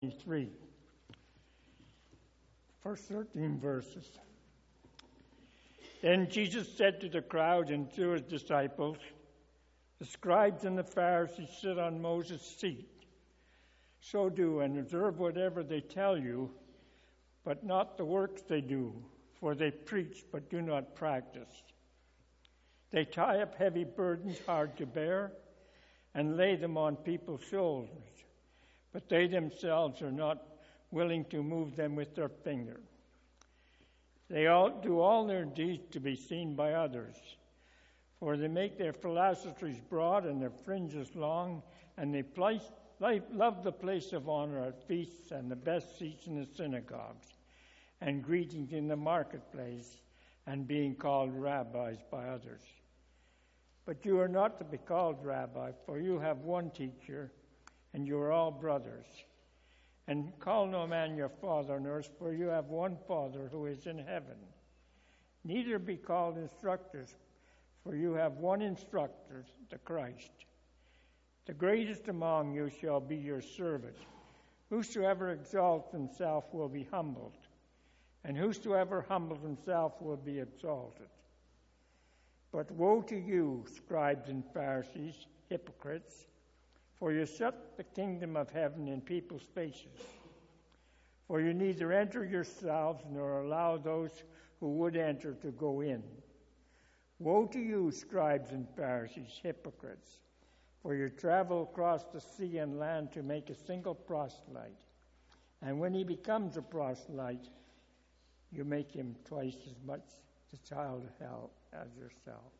23. First 13 verses. Then Jesus said to the crowd and to his disciples, The scribes and the Pharisees sit on Moses' seat. So do and observe whatever they tell you, but not the works they do, for they preach but do not practice. They tie up heavy burdens hard to bear and lay them on people's shoulders, but they themselves are not willing to move them with their finger. They all do all their deeds to be seen by others, for they make their phylacteries broad and their fringes long, and they place, love the place of honor at feasts and the best seats in the synagogues, and greetings in the marketplace, and being called rabbis by others. But you are not to be called rabbi, for you have one teacher, and you are all brothers. And call no man your father on earth, for you have one Father who is in heaven. Neither be called instructors, for you have one instructor, the Christ. The greatest among you shall be your servant. Whosoever exalts himself will be humbled, and whosoever humbles himself will be exalted. But woe to you, scribes and Pharisees, hypocrites, for you shut the kingdom of heaven in people's faces. For you neither enter yourselves nor allow those who would enter to go in. Woe to you, scribes and Pharisees, hypocrites, for you travel across the sea and land to make a single proselyte. And when he becomes a proselyte, you make him twice as much the child of hell as yourself.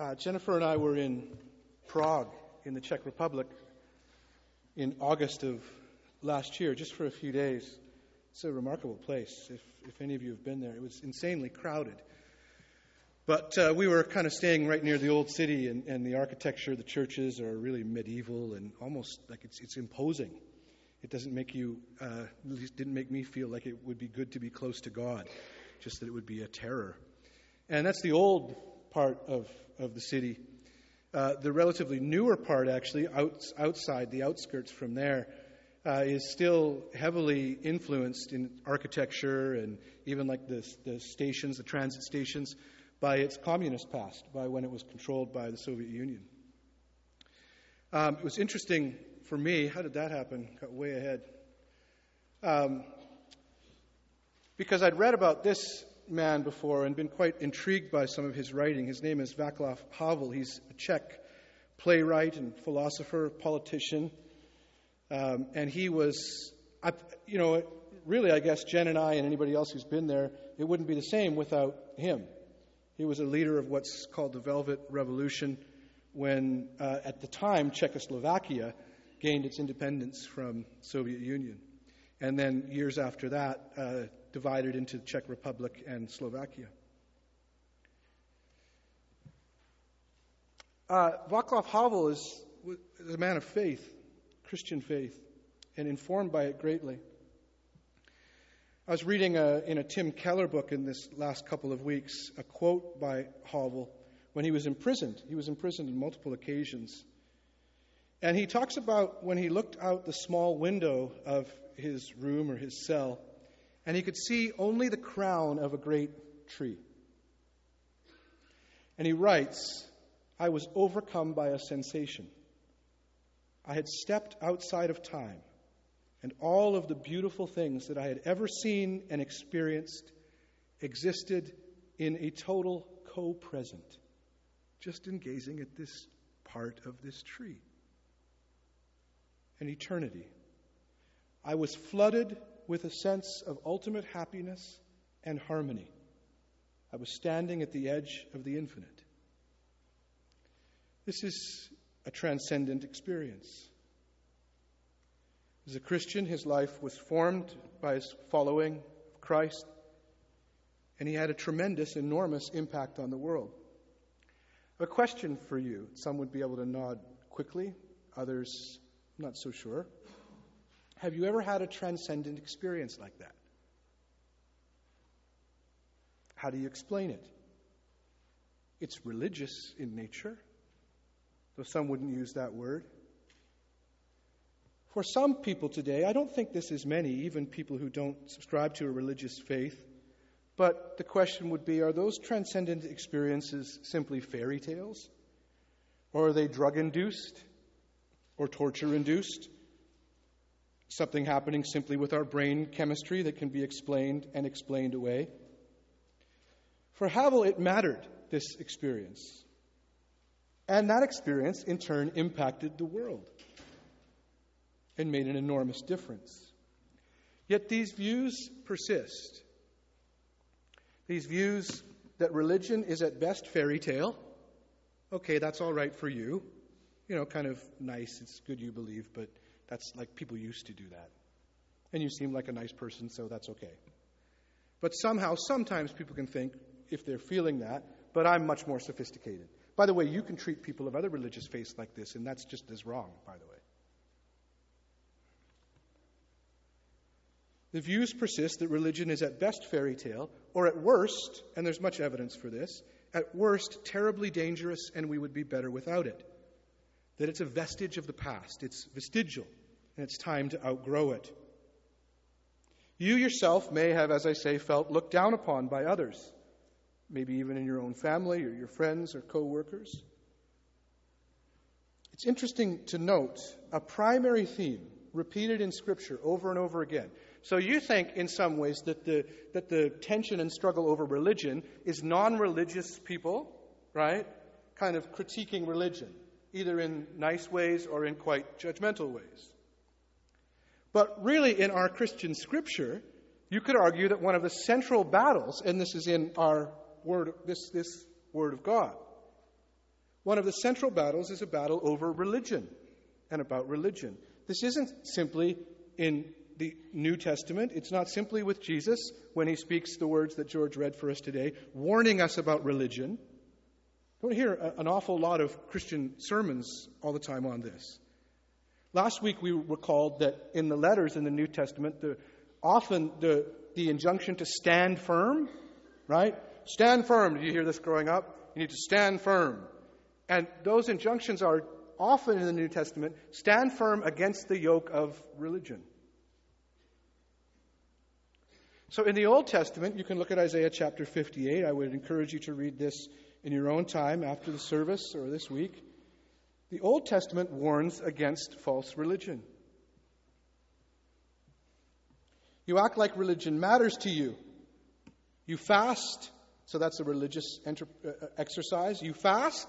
Uh, Jennifer and I were in Prague in the Czech Republic in August of last year, just for a few days. It's a remarkable place. If, if any of you have been there, it was insanely crowded. But uh, we were kind of staying right near the old city, and, and the architecture, the churches are really medieval and almost like it's, it's imposing. It doesn't make you, uh, at least didn't make me feel like it would be good to be close to God, just that it would be a terror. And that's the old part of, of the city. Uh, the relatively newer part, actually, out, outside the outskirts from there, uh, is still heavily influenced in architecture and even like the, the stations, the transit stations, by its communist past, by when it was controlled by the Soviet Union. Um, it was interesting for me. How did that happen? Got way ahead. Um, because I'd read about this man before and been quite intrigued by some of his writing. His name is Václav Havel. He's a Czech playwright and philosopher, politician. Um, and he was, you know, really, I guess Jen and I and anybody else who's been there, it wouldn't be the same without him. He was a leader of what's called the Velvet Revolution when, uh, at the time, Czechoslovakia gained its independence from Soviet Union. And then years after that, uh, divided into the Czech Republic and Slovakia. Uh, Václav Havel is, is a man of faith, Christian faith, and informed by it greatly. I was reading a, in a Tim Keller book in this last couple of weeks a quote by Havel when he was imprisoned. He was imprisoned on multiple occasions. And he talks about when he looked out the small window of his room or his cell and he could see only the crown of a great tree. And he writes, I was overcome by a sensation. I had stepped outside of time, and all of the beautiful things that I had ever seen and experienced existed in a total co present, just in gazing at this part of this tree. An eternity. I was flooded with a sense of ultimate happiness and harmony. I was standing at the edge of the infinite. This is a transcendent experience. As a Christian, his life was formed by his following of Christ, and he had a tremendous, enormous impact on the world. A question for you. Some would be able to nod quickly, others, not so sure. Have you ever had a transcendent experience like that? How do you explain it? It's religious in nature, though some wouldn't use that word. For some people today, I don't think this is many, even people who don't subscribe to a religious faith, but the question would be are those transcendent experiences simply fairy tales? Or are they drug induced or torture induced? Something happening simply with our brain chemistry that can be explained and explained away? For Havel, it mattered, this experience. And that experience, in turn, impacted the world and made an enormous difference. Yet these views persist. These views that religion is at best fairy tale. Okay, that's all right for you. You know, kind of nice. It's good you believe, but that's like people used to do that. And you seem like a nice person, so that's okay. But somehow, sometimes people can think, if they're feeling that, but I'm much more sophisticated. By the way, you can treat people of other religious faiths like this, and that's just as wrong, by the way. The views persist that religion is at best fairy tale, or at worst, and there's much evidence for this, at worst, terribly dangerous, and we would be better without it. That it's a vestige of the past, it's vestigial, and it's time to outgrow it. You yourself may have, as I say, felt looked down upon by others, maybe even in your own family or your friends or co workers. It's interesting to note a primary theme repeated in Scripture over and over again. So you think, in some ways, that the, that the tension and struggle over religion is non religious people, right? Kind of critiquing religion, either in nice ways or in quite judgmental ways. But really, in our Christian scripture, you could argue that one of the central battles, and this is in our word, this, this word of God, one of the central battles is a battle over religion and about religion. This isn't simply in the New Testament. It's not simply with Jesus when he speaks the words that George read for us today, warning us about religion. Don't hear an awful lot of Christian sermons all the time on this. Last week we recalled that in the letters in the New Testament, the, often the, the injunction to stand firm, right? Stand firm. Did you hear this growing up? You need to stand firm. And those injunctions are often in the New Testament stand firm against the yoke of religion. So in the Old Testament, you can look at Isaiah chapter 58. I would encourage you to read this in your own time after the service or this week. The Old Testament warns against false religion. You act like religion matters to you. You fast, so that's a religious enter- uh, exercise. You fast,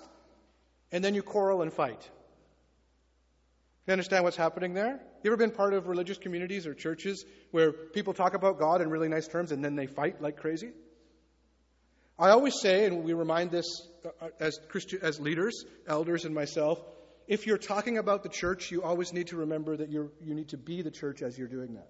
and then you quarrel and fight. You understand what's happening there? You ever been part of religious communities or churches where people talk about God in really nice terms and then they fight like crazy? I always say, and we remind this uh, as Christian, as leaders, elders, and myself, if you're talking about the church, you always need to remember that you you need to be the church as you're doing that.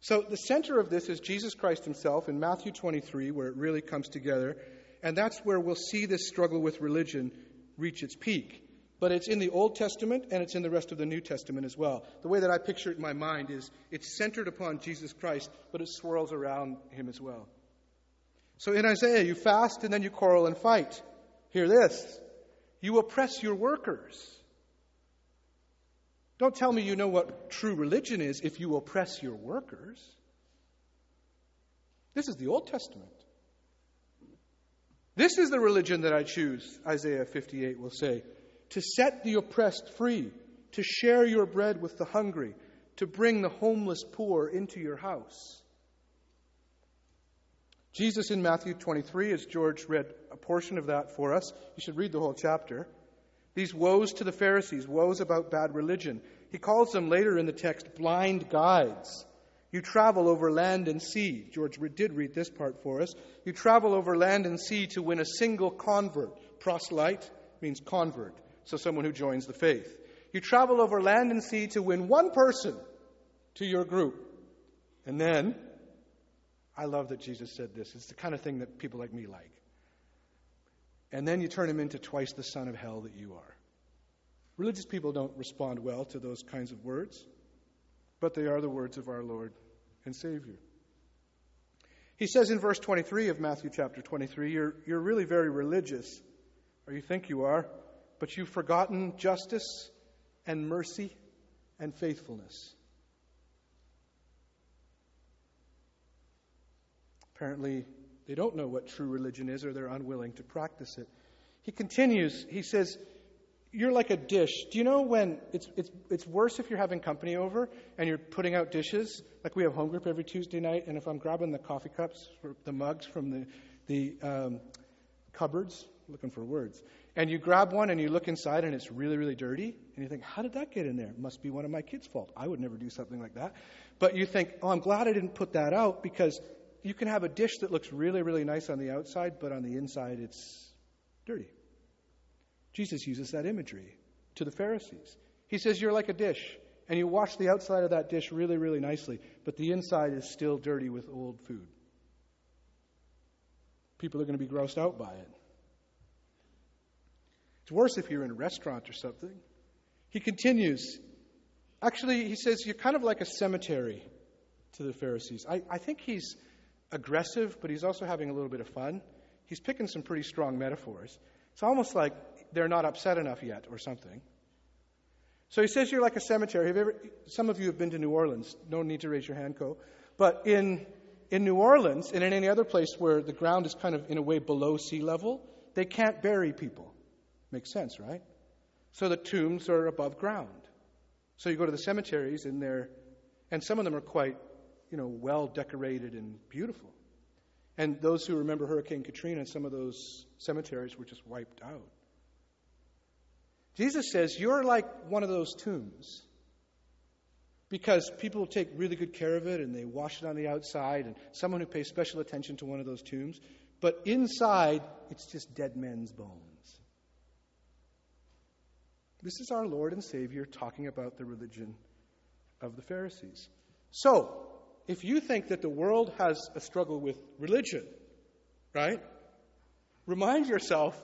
So the center of this is Jesus Christ himself in Matthew 23, where it really comes together. And that's where we'll see this struggle with religion reach its peak. But it's in the Old Testament and it's in the rest of the New Testament as well. The way that I picture it in my mind is it's centered upon Jesus Christ, but it swirls around him as well. So in Isaiah, you fast and then you quarrel and fight. Hear this you oppress your workers. Don't tell me you know what true religion is if you oppress your workers. This is the Old Testament. This is the religion that I choose, Isaiah 58 will say to set the oppressed free, to share your bread with the hungry, to bring the homeless poor into your house. Jesus in Matthew 23, as George read a portion of that for us, you should read the whole chapter. These woes to the Pharisees, woes about bad religion. He calls them later in the text blind guides. You travel over land and sea. George did read this part for us. You travel over land and sea to win a single convert. Proselyte means convert, so someone who joins the faith. You travel over land and sea to win one person to your group. And then I love that Jesus said this. It's the kind of thing that people like me like. And then you turn him into twice the son of hell that you are. Religious people don't respond well to those kinds of words, but they are the words of our Lord and Savior. He says in verse 23 of Matthew chapter 23, you're, you're really very religious, or you think you are, but you've forgotten justice and mercy and faithfulness. Apparently, they don't know what true religion is or they're unwilling to practice it. He continues, he says, You're like a dish. Do you know when it's, it's, it's worse if you're having company over and you're putting out dishes? Like we have home group every Tuesday night, and if I'm grabbing the coffee cups, the mugs from the, the um, cupboards, looking for words, and you grab one and you look inside and it's really, really dirty, and you think, How did that get in there? It must be one of my kids' fault. I would never do something like that. But you think, Oh, I'm glad I didn't put that out because you can have a dish that looks really, really nice on the outside, but on the inside it's dirty. Jesus uses that imagery to the Pharisees. He says, You're like a dish, and you wash the outside of that dish really, really nicely, but the inside is still dirty with old food. People are going to be grossed out by it. Worse if you're in a restaurant or something. He continues. Actually, he says, You're kind of like a cemetery to the Pharisees. I, I think he's aggressive, but he's also having a little bit of fun. He's picking some pretty strong metaphors. It's almost like they're not upset enough yet or something. So he says you're like a cemetery. Have ever, some of you have been to New Orleans. No need to raise your hand, Co. But in, in New Orleans and in any other place where the ground is kind of in a way below sea level, they can't bury people. Makes sense, right? So the tombs are above ground. So you go to the cemeteries and they're, and some of them are quite you know, well decorated and beautiful. And those who remember Hurricane Katrina, some of those cemeteries were just wiped out. Jesus says, You're like one of those tombs. Because people take really good care of it and they wash it on the outside, and someone who pays special attention to one of those tombs. But inside, it's just dead men's bones. This is our Lord and Savior talking about the religion of the Pharisees. So, if you think that the world has a struggle with religion, right? Remind yourself,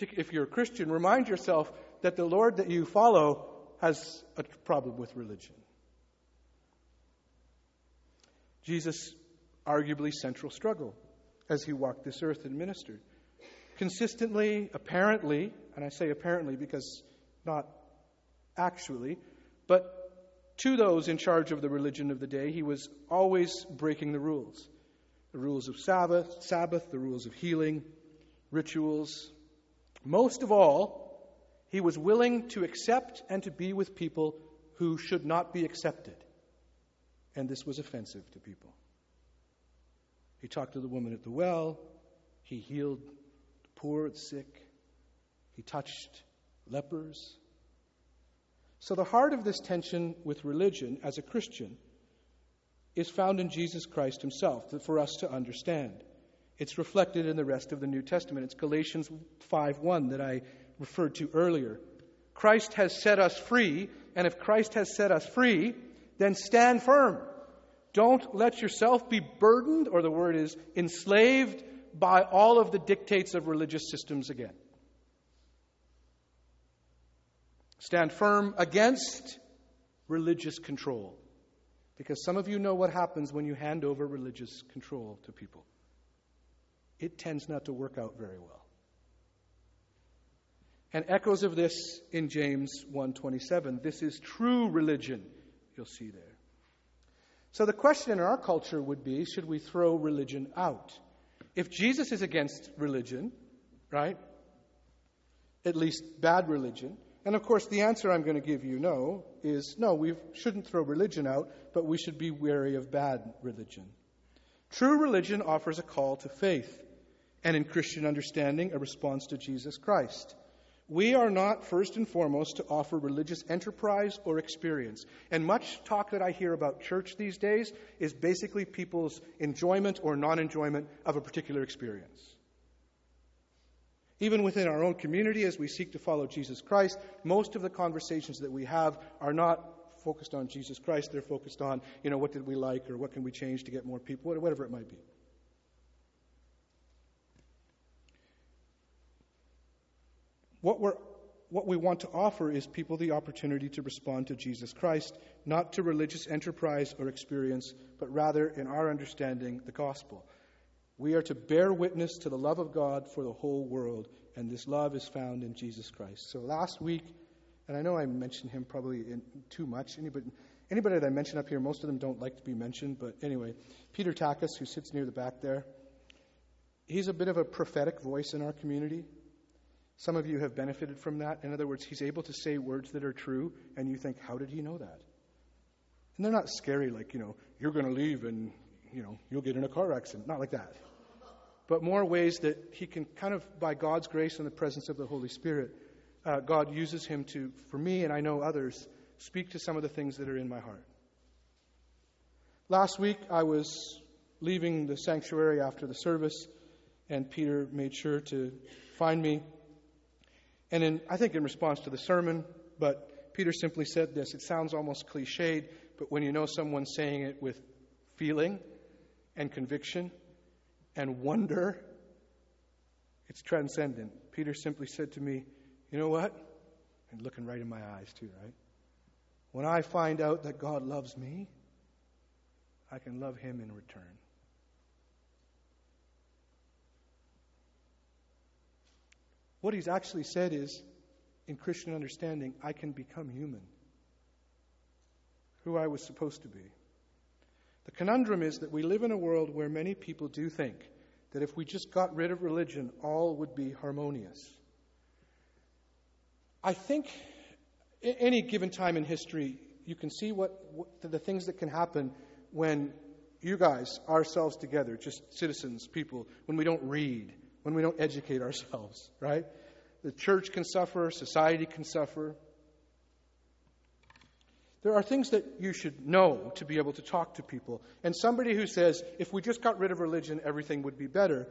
if you're a Christian, remind yourself that the Lord that you follow has a problem with religion. Jesus' arguably central struggle as he walked this earth and ministered. Consistently, apparently, and I say apparently because not actually, but to those in charge of the religion of the day, he was always breaking the rules the rules of Sabbath, Sabbath, the rules of healing, rituals. Most of all, he was willing to accept and to be with people who should not be accepted. And this was offensive to people. He talked to the woman at the well, he healed the poor, the sick, he touched lepers. So, the heart of this tension with religion as a Christian is found in Jesus Christ himself for us to understand. It's reflected in the rest of the New Testament. It's Galatians 5:1 that I referred to earlier. Christ has set us free, and if Christ has set us free, then stand firm. Don't let yourself be burdened, or the word is enslaved, by all of the dictates of religious systems again. Stand firm against religious control. Because some of you know what happens when you hand over religious control to people. It tends not to work out very well. And echoes of this in James 1:27. This is true religion. You'll see there. So the question in our culture would be, should we throw religion out? If Jesus is against religion, right? At least bad religion, and of course, the answer I'm going to give you no is no, we shouldn't throw religion out, but we should be wary of bad religion. True religion offers a call to faith, and in Christian understanding, a response to Jesus Christ. We are not, first and foremost, to offer religious enterprise or experience. And much talk that I hear about church these days is basically people's enjoyment or non enjoyment of a particular experience. Even within our own community, as we seek to follow Jesus Christ, most of the conversations that we have are not focused on Jesus Christ. They're focused on, you know, what did we like or what can we change to get more people, whatever it might be. What, we're, what we want to offer is people the opportunity to respond to Jesus Christ, not to religious enterprise or experience, but rather, in our understanding, the gospel. We are to bear witness to the love of God for the whole world, and this love is found in Jesus Christ. So last week, and I know I mentioned him probably in, too much. Anybody, anybody that I mention up here, most of them don't like to be mentioned, but anyway, Peter Takas, who sits near the back there, he's a bit of a prophetic voice in our community. Some of you have benefited from that. In other words, he's able to say words that are true, and you think, how did he know that? And they're not scary, like, you know, you're going to leave and, you know, you'll get in a car accident. Not like that. But more ways that he can kind of, by God's grace and the presence of the Holy Spirit, uh, God uses him to, for me and I know others, speak to some of the things that are in my heart. Last week, I was leaving the sanctuary after the service, and Peter made sure to find me. And in, I think in response to the sermon, but Peter simply said this. It sounds almost cliched, but when you know someone saying it with feeling and conviction and wonder, it's transcendent. Peter simply said to me, you know what? And looking right in my eyes, too, right? When I find out that God loves me, I can love him in return. What he's actually said is, in Christian understanding, I can become human, who I was supposed to be. The conundrum is that we live in a world where many people do think that if we just got rid of religion, all would be harmonious. I think any given time in history, you can see what, what, the things that can happen when you guys, ourselves together, just citizens, people, when we don't read, when we don't educate ourselves, right? The church can suffer, society can suffer. There are things that you should know to be able to talk to people. And somebody who says, if we just got rid of religion, everything would be better,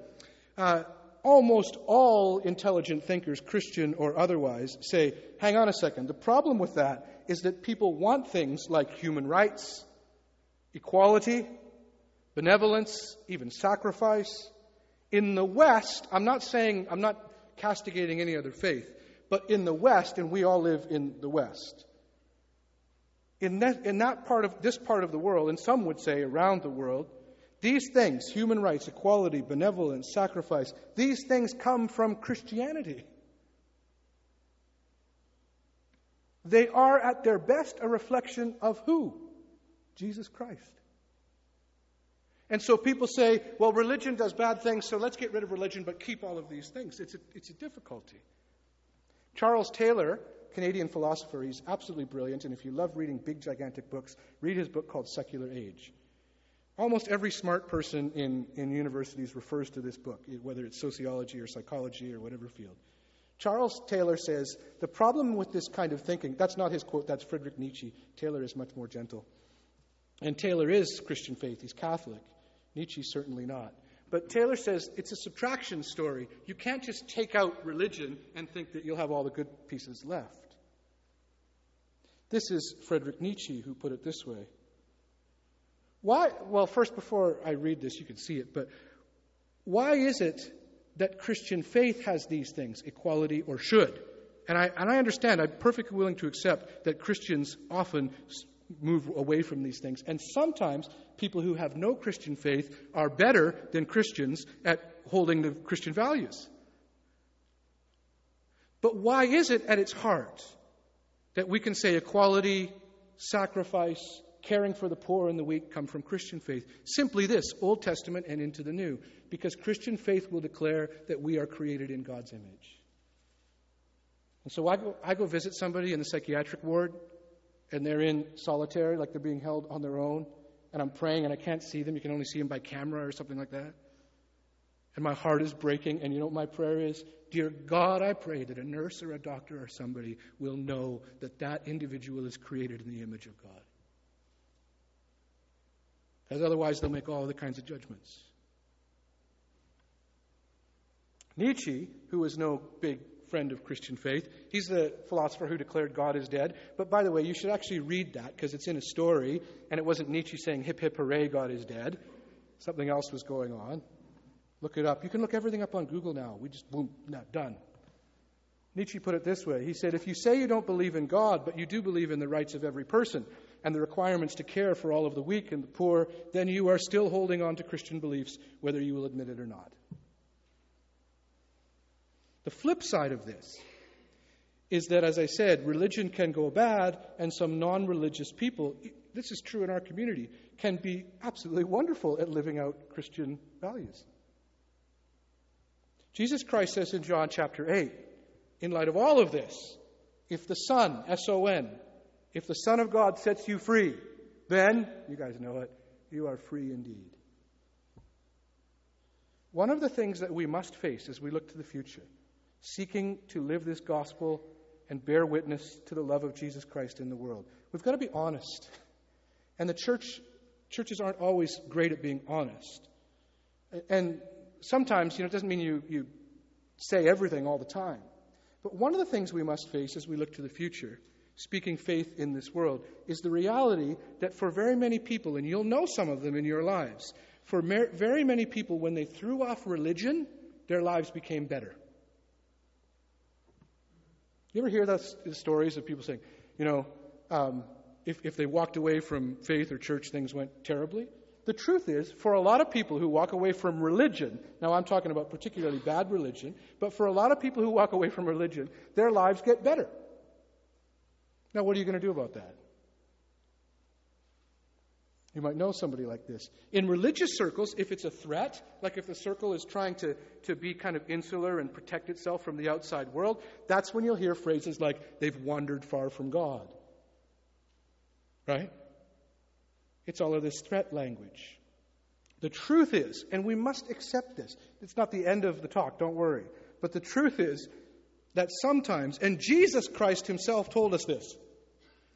uh, almost all intelligent thinkers, Christian or otherwise, say, hang on a second. The problem with that is that people want things like human rights, equality, benevolence, even sacrifice. In the West, I'm not saying, I'm not castigating any other faith, but in the West, and we all live in the West, in that, in that part of this part of the world, and some would say around the world, these things, human rights, equality, benevolence, sacrifice, these things come from Christianity. They are at their best a reflection of who? Jesus Christ. And so people say, well, religion does bad things, so let's get rid of religion but keep all of these things. It's a, it's a difficulty. Charles Taylor, Canadian philosopher, he's absolutely brilliant, and if you love reading big, gigantic books, read his book called Secular Age. Almost every smart person in, in universities refers to this book, whether it's sociology or psychology or whatever field. Charles Taylor says the problem with this kind of thinking, that's not his quote, that's Friedrich Nietzsche. Taylor is much more gentle. And Taylor is Christian faith, he's Catholic. Nietzsche certainly not. But Taylor says it's a subtraction story. You can't just take out religion and think that you'll have all the good pieces left. This is Friedrich Nietzsche who put it this way why? Well, first, before I read this, you can see it, but why is it that Christian faith has these things, equality or should? And I, and I understand, I'm perfectly willing to accept that Christians often move away from these things. And sometimes people who have no Christian faith are better than Christians at holding the Christian values. But why is it at its heart that we can say equality, sacrifice, caring for the poor and the weak come from Christian faith. Simply this Old Testament and into the New. Because Christian faith will declare that we are created in God's image. And so I go, I go visit somebody in the psychiatric ward, and they're in solitary, like they're being held on their own, and I'm praying and I can't see them. You can only see them by camera or something like that. And my heart is breaking, and you know what my prayer is? Dear God, I pray that a nurse or a doctor or somebody will know that that individual is created in the image of God because otherwise they'll make all the kinds of judgments. Nietzsche, who was no big friend of Christian faith, he's the philosopher who declared God is dead. But by the way, you should actually read that because it's in a story, and it wasn't Nietzsche saying, hip, hip, hooray, God is dead. Something else was going on. Look it up. You can look everything up on Google now. We just, boom, no, done. Nietzsche put it this way He said, If you say you don't believe in God, but you do believe in the rights of every person and the requirements to care for all of the weak and the poor, then you are still holding on to Christian beliefs, whether you will admit it or not. The flip side of this is that, as I said, religion can go bad, and some non religious people, this is true in our community, can be absolutely wonderful at living out Christian values. Jesus Christ says in John chapter 8, in light of all of this, if the Son, S O N, if the Son of God sets you free, then, you guys know it, you are free indeed. One of the things that we must face as we look to the future, seeking to live this gospel and bear witness to the love of Jesus Christ in the world, we've got to be honest. And the church, churches aren't always great at being honest. And sometimes, you know, it doesn't mean you, you say everything all the time. But one of the things we must face as we look to the future, speaking faith in this world, is the reality that for very many people, and you'll know some of them in your lives, for very many people, when they threw off religion, their lives became better. You ever hear those stories of people saying, you know, um, if, if they walked away from faith or church, things went terribly? The truth is, for a lot of people who walk away from religion, now I'm talking about particularly bad religion, but for a lot of people who walk away from religion, their lives get better. Now, what are you going to do about that? You might know somebody like this. In religious circles, if it's a threat, like if the circle is trying to, to be kind of insular and protect itself from the outside world, that's when you'll hear phrases like, they've wandered far from God. Right? It's all of this threat language. The truth is, and we must accept this, it's not the end of the talk, don't worry. But the truth is that sometimes, and Jesus Christ himself told us this.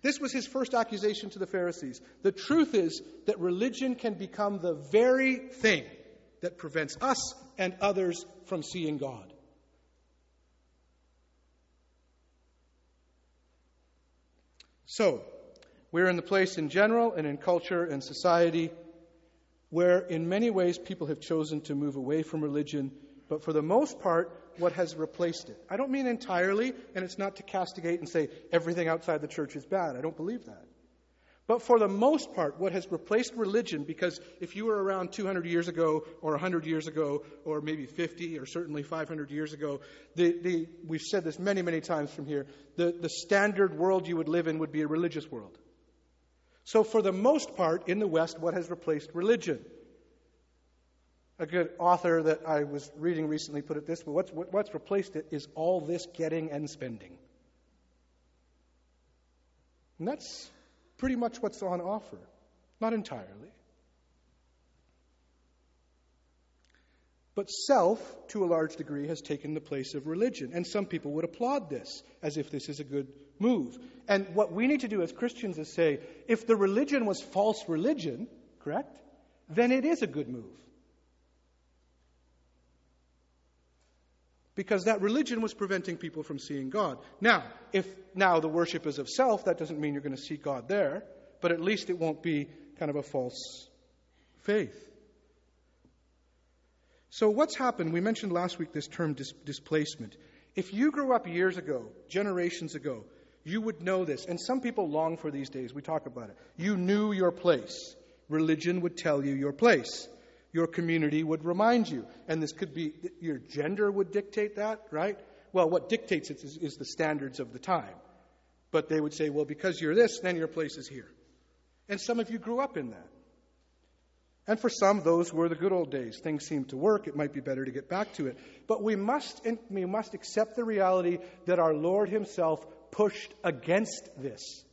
This was his first accusation to the Pharisees. The truth is that religion can become the very thing that prevents us and others from seeing God. So, we're in the place in general and in culture and society where, in many ways, people have chosen to move away from religion, but for the most part, what has replaced it. I don't mean entirely, and it's not to castigate and say everything outside the church is bad. I don't believe that. But for the most part, what has replaced religion, because if you were around 200 years ago, or 100 years ago, or maybe 50, or certainly 500 years ago, the, the, we've said this many, many times from here, the, the standard world you would live in would be a religious world. So, for the most part, in the West, what has replaced religion? A good author that I was reading recently put it this way what's, what's replaced it is all this getting and spending. And that's pretty much what's on offer. Not entirely. But self, to a large degree, has taken the place of religion. And some people would applaud this as if this is a good move. And what we need to do as Christians is say if the religion was false religion, correct, then it is a good move. Because that religion was preventing people from seeing God. Now, if now the worship is of self, that doesn't mean you're going to see God there, but at least it won't be kind of a false faith. So, what's happened? We mentioned last week this term dis- displacement. If you grew up years ago, generations ago, you would know this. And some people long for these days. We talk about it. You knew your place. Religion would tell you your place. Your community would remind you. And this could be your gender would dictate that, right? Well, what dictates it is, is the standards of the time. But they would say, well, because you're this, then your place is here. And some of you grew up in that. And for some, those were the good old days. Things seemed to work. It might be better to get back to it. But we must, we must accept the reality that our Lord Himself pushed against this.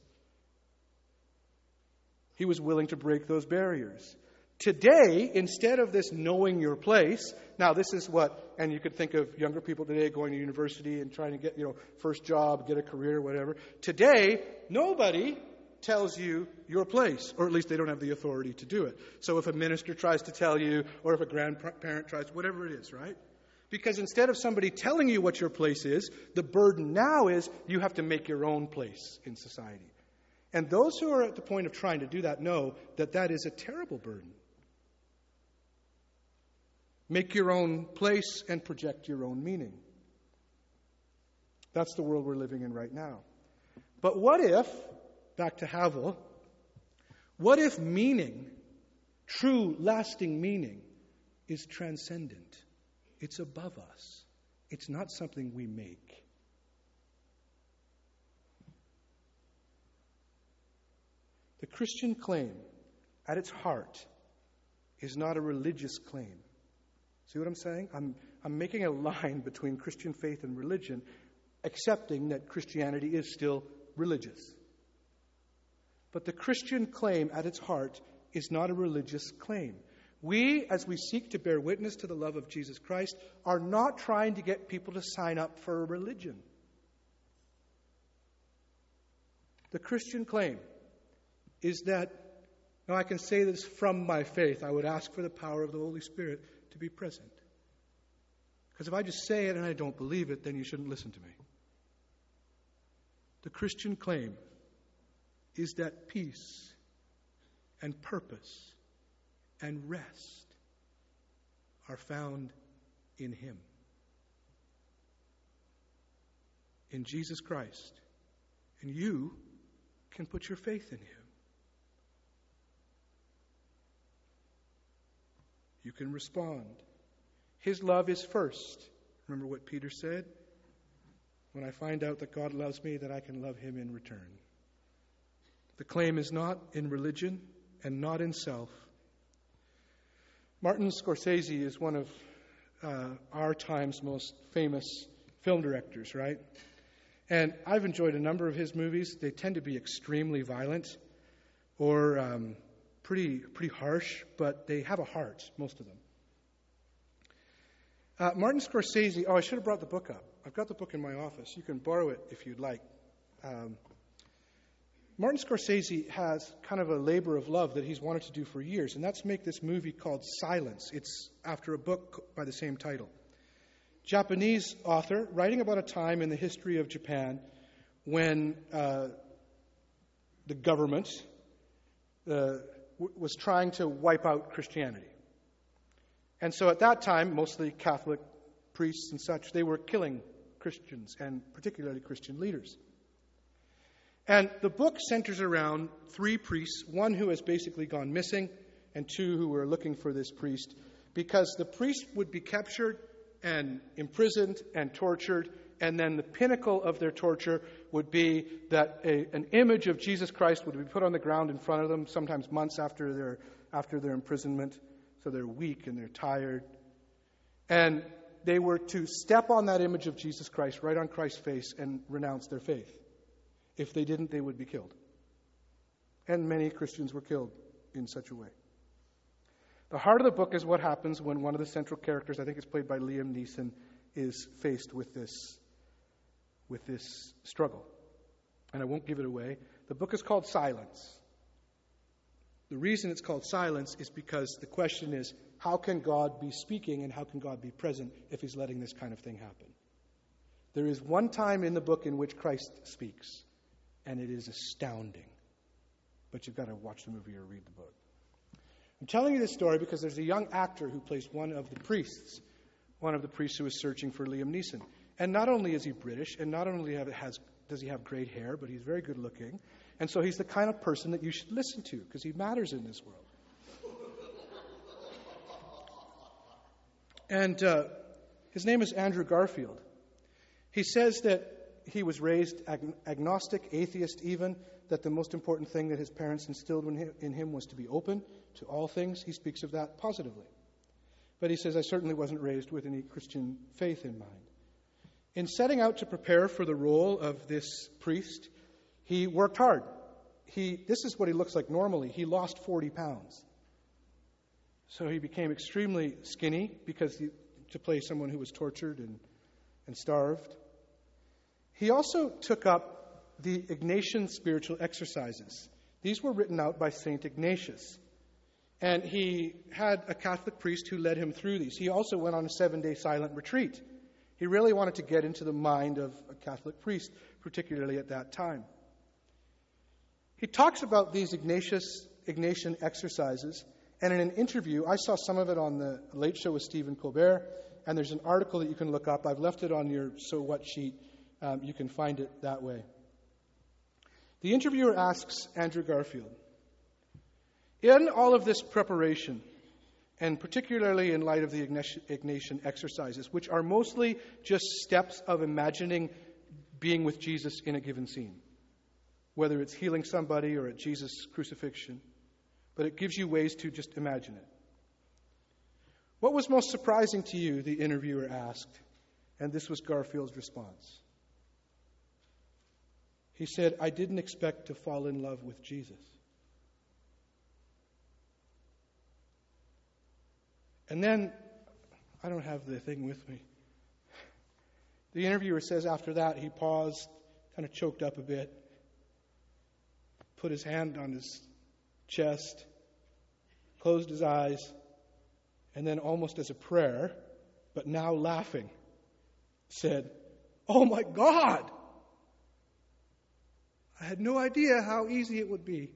He was willing to break those barriers. Today, instead of this knowing your place, now this is what, and you could think of younger people today going to university and trying to get, you know, first job, get a career, whatever. Today, nobody tells you your place, or at least they don't have the authority to do it. So if a minister tries to tell you, or if a grandparent tries, whatever it is, right? Because instead of somebody telling you what your place is, the burden now is you have to make your own place in society. And those who are at the point of trying to do that know that that is a terrible burden. Make your own place and project your own meaning. That's the world we're living in right now. But what if, back to Havel, what if meaning, true, lasting meaning, is transcendent? It's above us. It's not something we make. The Christian claim, at its heart, is not a religious claim. See what I'm saying? I'm, I'm making a line between Christian faith and religion, accepting that Christianity is still religious. But the Christian claim at its heart is not a religious claim. We, as we seek to bear witness to the love of Jesus Christ, are not trying to get people to sign up for a religion. The Christian claim is that, now I can say this from my faith, I would ask for the power of the Holy Spirit to be present. Because if I just say it and I don't believe it, then you shouldn't listen to me. The Christian claim is that peace and purpose and rest are found in Him. In Jesus Christ. And you can put your faith in Him. You can respond. His love is first. Remember what Peter said? When I find out that God loves me, that I can love him in return. The claim is not in religion and not in self. Martin Scorsese is one of uh, our time's most famous film directors, right? And I've enjoyed a number of his movies. They tend to be extremely violent or um, pretty, pretty harsh, but they have a heart, most of them. Uh, Martin Scorsese, oh, I should have brought the book up. I've got the book in my office. You can borrow it if you'd like. Um, Martin Scorsese has kind of a labor of love that he's wanted to do for years, and that's make this movie called Silence. It's after a book by the same title. Japanese author, writing about a time in the history of Japan when uh, the government uh, was trying to wipe out Christianity. And so at that time, mostly Catholic priests and such, they were killing Christians and particularly Christian leaders. And the book centers around three priests one who has basically gone missing, and two who were looking for this priest, because the priest would be captured and imprisoned and tortured, and then the pinnacle of their torture would be that a, an image of Jesus Christ would be put on the ground in front of them, sometimes months after their, after their imprisonment. So they're weak and they're tired. And they were to step on that image of Jesus Christ right on Christ's face and renounce their faith. If they didn't, they would be killed. And many Christians were killed in such a way. The heart of the book is what happens when one of the central characters, I think it's played by Liam Neeson, is faced with this, with this struggle. And I won't give it away. The book is called Silence. The reason it's called silence is because the question is how can God be speaking and how can God be present if he's letting this kind of thing happen? There is one time in the book in which Christ speaks, and it is astounding. But you've got to watch the movie or read the book. I'm telling you this story because there's a young actor who plays one of the priests, one of the priests who is searching for Liam Neeson. And not only is he British, and not only has, does he have great hair, but he's very good looking, and so he's the kind of person that you should listen to because he matters in this world. And uh, his name is Andrew Garfield. He says that he was raised ag- agnostic, atheist even, that the most important thing that his parents instilled in him, in him was to be open to all things. He speaks of that positively. But he says, I certainly wasn't raised with any Christian faith in mind. In setting out to prepare for the role of this priest, he worked hard. He, this is what he looks like normally. He lost 40 pounds. So he became extremely skinny because he, to play someone who was tortured and, and starved. He also took up the Ignatian spiritual exercises. These were written out by St. Ignatius. And he had a Catholic priest who led him through these. He also went on a seven day silent retreat. He really wanted to get into the mind of a Catholic priest, particularly at that time. He talks about these Ignatius, Ignatian exercises, and in an interview, I saw some of it on the Late Show with Stephen Colbert, and there's an article that you can look up. I've left it on your So What sheet um, you can find it that way. The interviewer asks Andrew Garfield, in all of this preparation, and particularly in light of the Ignatian exercises, which are mostly just steps of imagining being with Jesus in a given scene, whether it's healing somebody or at Jesus' crucifixion, but it gives you ways to just imagine it. What was most surprising to you? The interviewer asked. And this was Garfield's response. He said, I didn't expect to fall in love with Jesus. And then, I don't have the thing with me. The interviewer says after that, he paused, kind of choked up a bit, put his hand on his chest, closed his eyes, and then, almost as a prayer, but now laughing, said, Oh my God! I had no idea how easy it would be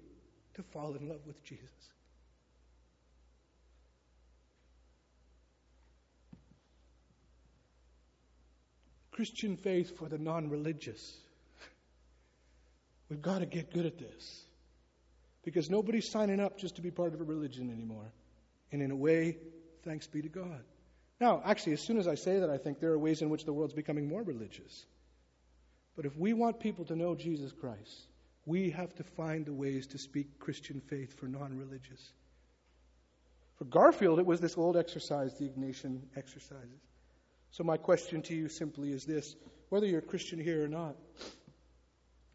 to fall in love with Jesus. Christian faith for the non religious. We've got to get good at this. Because nobody's signing up just to be part of a religion anymore. And in a way, thanks be to God. Now, actually, as soon as I say that, I think there are ways in which the world's becoming more religious. But if we want people to know Jesus Christ, we have to find the ways to speak Christian faith for non religious. For Garfield, it was this old exercise, the Ignatian exercises. So, my question to you simply is this whether you're a Christian here or not,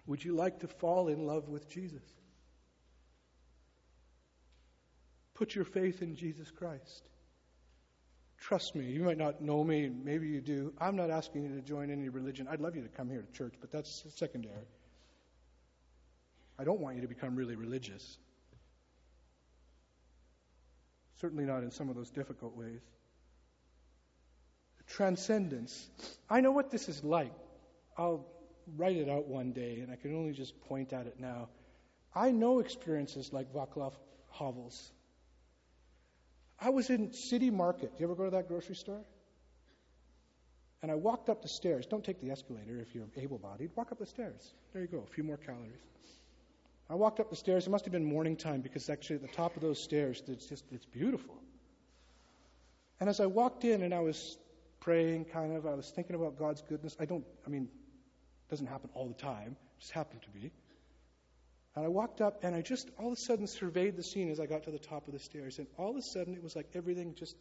would you like to fall in love with Jesus? Put your faith in Jesus Christ. Trust me, you might not know me, maybe you do. I'm not asking you to join any religion. I'd love you to come here to church, but that's secondary. I don't want you to become really religious. Certainly not in some of those difficult ways. Transcendence. I know what this is like. I'll write it out one day, and I can only just point at it now. I know experiences like Vaclav Havel's I was in City Market. Do you ever go to that grocery store? And I walked up the stairs. Don't take the escalator if you're able bodied. Walk up the stairs. There you go, a few more calories. I walked up the stairs. It must have been morning time because actually at the top of those stairs, it's just, it's beautiful. And as I walked in and I was praying, kind of, I was thinking about God's goodness. I don't, I mean, it doesn't happen all the time, it just happened to be. And I walked up and I just all of a sudden surveyed the scene as I got to the top of the stairs. And all of a sudden it was like everything just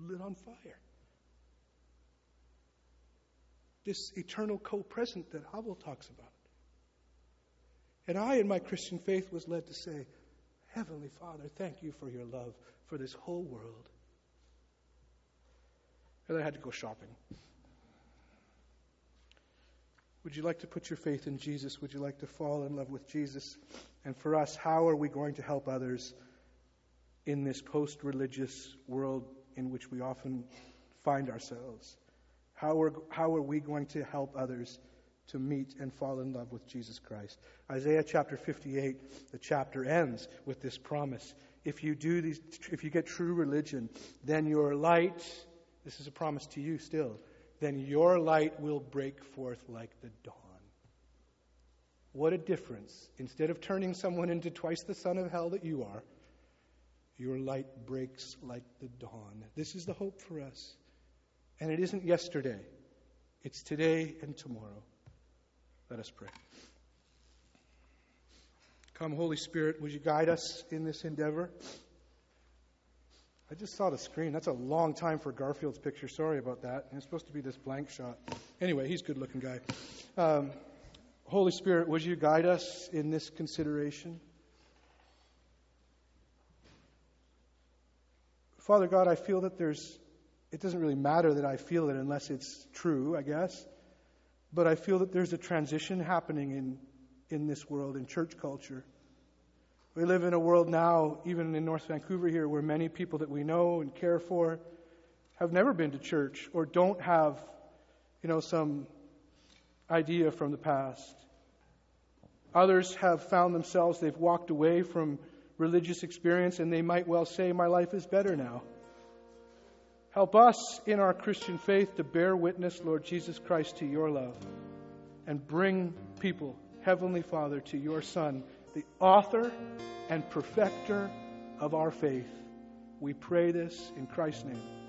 lit on fire. This eternal co present that Havel talks about. And I, in my Christian faith, was led to say, Heavenly Father, thank you for your love for this whole world. I had to go shopping. Would you like to put your faith in Jesus? Would you like to fall in love with Jesus? And for us, how are we going to help others in this post religious world in which we often find ourselves? How are, how are we going to help others to meet and fall in love with Jesus Christ? Isaiah chapter 58, the chapter ends with this promise. If you do these, if you get true religion, then your light, this is a promise to you still, then your light will break forth like the dawn. What a difference. Instead of turning someone into twice the son of hell that you are, your light breaks like the dawn. This is the hope for us. And it isn't yesterday, it's today and tomorrow. Let us pray. Come, Holy Spirit, would you guide us in this endeavor? I just saw the screen. That's a long time for Garfield's picture. Sorry about that. It's supposed to be this blank shot. Anyway, he's a good looking guy. Um, Holy Spirit, would you guide us in this consideration? Father God, I feel that there's, it doesn't really matter that I feel it unless it's true, I guess. But I feel that there's a transition happening in, in this world, in church culture. We live in a world now, even in North Vancouver here, where many people that we know and care for have never been to church or don't have, you know, some idea from the past. Others have found themselves, they've walked away from religious experience and they might well say, My life is better now. Help us in our Christian faith to bear witness, Lord Jesus Christ, to your love and bring people, Heavenly Father, to your Son, the author and perfecter of our faith. We pray this in Christ's name.